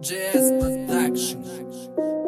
Jazz Production.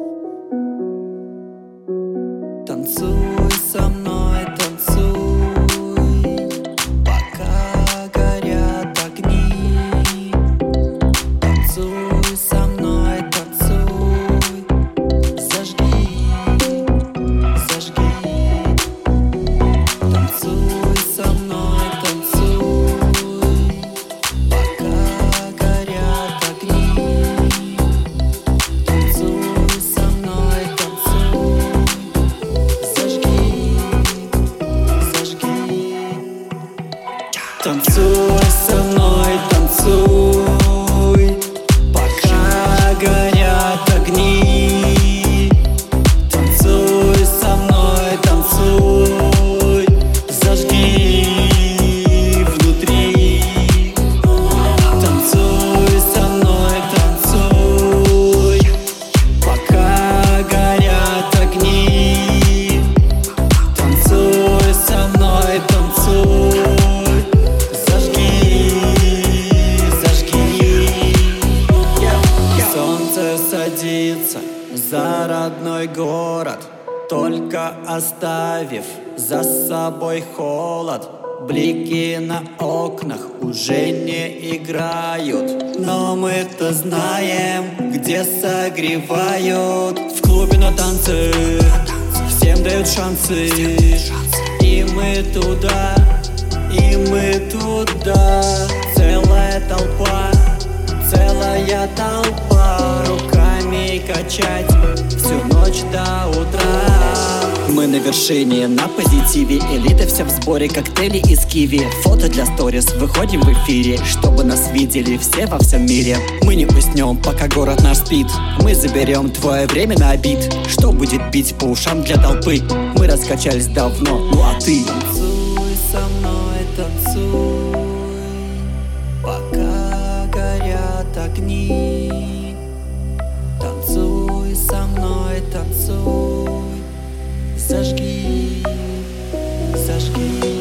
танцуй со мной танцуй за родной город Только оставив за собой холод. Блики на окнах уже не играют Но мы-то знаем, где согревают. В клубе на танцы всем дают шансы И мы туда, и мы туда. Целая толпа, целая толпа Руками качать. Всю ночь до утра. Мы на вершине, на позитиве. Элита вся в сборе, коктейли из киви. Фото для сторис, выходим в эфире Чтобы нас видели все во всем мире. Мы не уснем, пока город наш спит. Мы заберем твое время на обид. Что будет бить по ушам для толпы? Мы раскачались давно, ну а ты? Огни Танцуй со мной, танцуй. Зажги, зажги